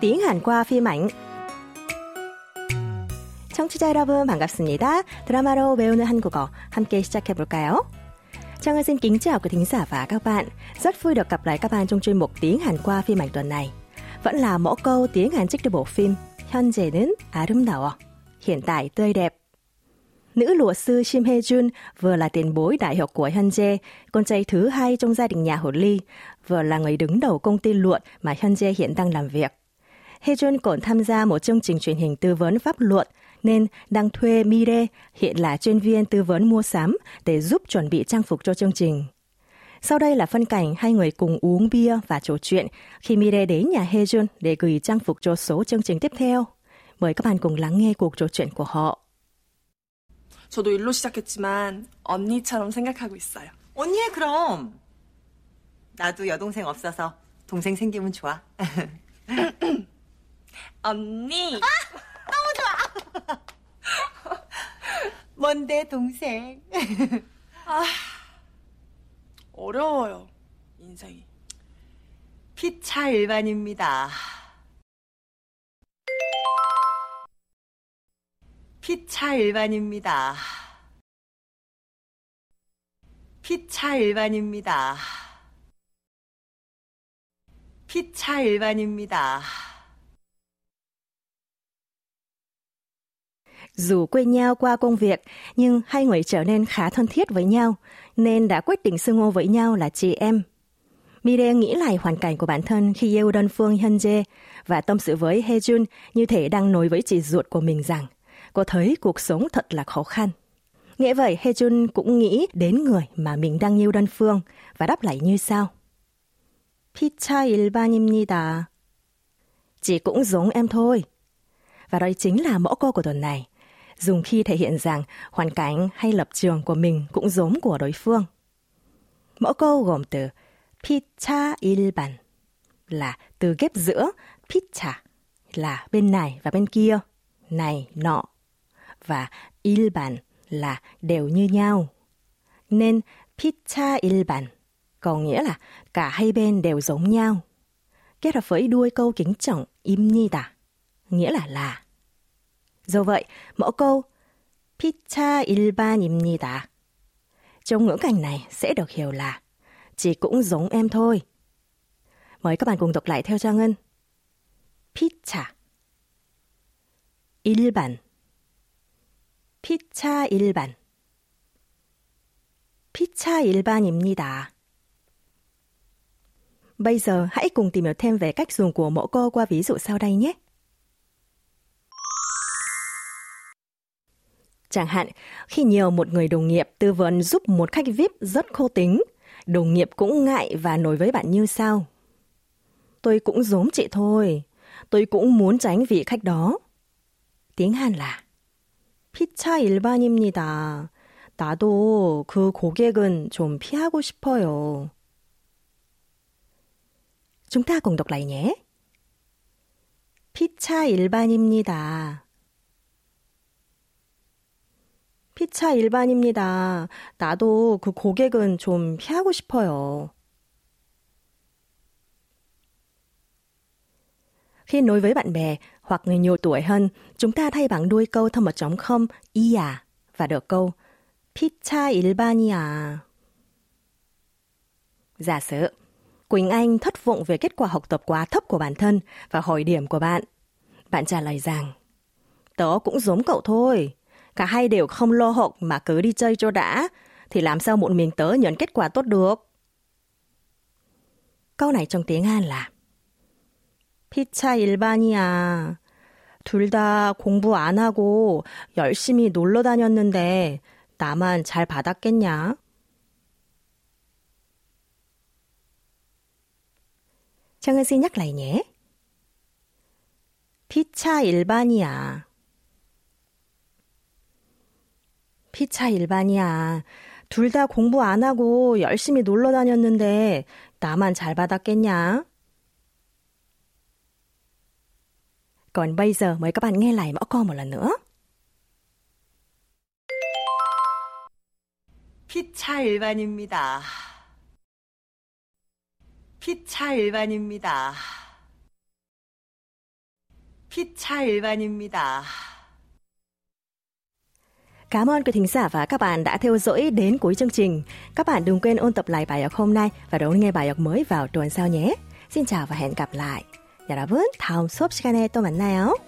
tiếng Hàn qua phim ảnh. 청취자 여러분 반갑습니다. 드라마로 배우는 한국어 함께 시작해 볼까요? Trang xin kính chào quý thính giả và các bạn. Rất vui được gặp lại các bạn trong chuyên mục tiếng Hàn qua phim ảnh tuần này. Vẫn là mẫu câu tiếng Hàn trích từ bộ phim 현재는 아름다워. Hiện tại tươi đẹp. Nữ luật sư Shim Hye Jun vừa là tiền bối đại học của Hyunjae, con trai thứ hai trong gia đình nhà Hồ Ly, vừa là người đứng đầu công ty luật mà Hyunjae hiện đang làm việc. Hye Jun còn tham gia một chương trình truyền hình tư vấn pháp luật nên đang thuê Mire, hiện là chuyên viên tư vấn mua sắm, để giúp chuẩn bị trang phục cho chương trình. Sau đây là phân cảnh hai người cùng uống bia và trò chuyện khi Mire đến nhà Hejun để gửi trang phục cho số chương trình tiếp theo. Mời các bạn cùng lắng nghe cuộc trò chuyện của họ. 저도 일로 시작했지만 언니처럼 생각하고 있어요. 언니해 그럼. 나도 여동생 없어서 동생 생기면 좋아. 언니. 뭔데 동생? 어려워요. 인생이. 피차 일반입니다. 피차 일반입니다. 피차 일반입니다. 피차 일반입니다. Dù quen nhau qua công việc, nhưng hai người trở nên khá thân thiết với nhau, nên đã quyết định xưng hô với nhau là chị em. Mire nghĩ lại hoàn cảnh của bản thân khi yêu đơn phương Hyunjae và tâm sự với Hejun như thể đang nói với chị ruột của mình rằng cô thấy cuộc sống thật là khó khăn. Nghĩa vậy, Hejun cũng nghĩ đến người mà mình đang yêu đơn phương và đáp lại như sau. 피차 일반입니다. Chị cũng giống em thôi. Và đó chính là mẫu câu của tuần này, dùng khi thể hiện rằng hoàn cảnh hay lập trường của mình cũng giống của đối phương. Mẫu câu gồm từ picha ilban là từ ghép giữa picha là bên này và bên kia, này nọ và ilban là đều như nhau. Nên picha ilban có nghĩa là cả hai bên đều giống nhau. Kết hợp với đuôi câu kính trọng im nhi nghĩa là là. Do vậy, mẫu câu 피차 일반입니다. Trong ngữ cảnh này sẽ được hiểu là chỉ cũng giống em thôi. Mời các bạn cùng đọc lại theo Trang Ngân. 피차 일반 피차 일반 피차 일반입니다. Bây giờ hãy cùng tìm hiểu thêm về cách dùng của mẫu câu qua ví dụ sau đây nhé. Chẳng hạn, khi nhiều một người đồng nghiệp tư vấn giúp một khách VIP rất khô tính, đồng nghiệp cũng ngại và nói với bạn như sau. Tôi cũng giống chị thôi, tôi cũng muốn tránh vị khách đó. Tiếng Hàn là 피차 일반입니다. 나도 그 고객은 좀 피하고 싶어요. Chúng ta cùng đọc lại nhé. 피차 일반입니다. 피차 일반입니다. 나도 그 고객은 좀 피하고 싶어요. Khi nói với bạn bè hoặc người nhiều tuổi hơn, chúng ta thay bằng đuôi câu thông một trống không 이야 và được câu 피차 일반이야. Giả sử, Quỳnh Anh thất vọng về kết quả học tập quá thấp của bản thân và hỏi điểm của bạn. Bạn trả lời rằng, tớ cũng giống cậu thôi. Cả hai đều không lo học mà cứ đi chơi cho đã, thì làm sao một mình tớ nhận kết quả tốt được? Câu này trong tiếng Hàn là 피차 일반이야. 둘 다 공부 안 하고 열심히 놀러 다녔는데 나만 잘 받았겠냐? Trang xin nhắc lại nhé. 피차 일반이야. 피차 일반이야. 둘 다 공부 안 하고 열심히 놀러 다녔는데 나만 잘 받았겠냐? Còn bây giờ mời các bạn nghe lại mẫu câu một lần nữa. 피차 일반입니다. 피차 일반입니다. 피차 일반입니다. Cảm ơn quý thính giả và các bạn đã theo dõi đến cuối chương trình. Các bạn đừng quên ôn tập lại bài học hôm nay và đón nghe bài học mới vào tuần sau nhé. Xin chào và hẹn gặp lại. 여러분, 다음 수업 시간에 또 만나요.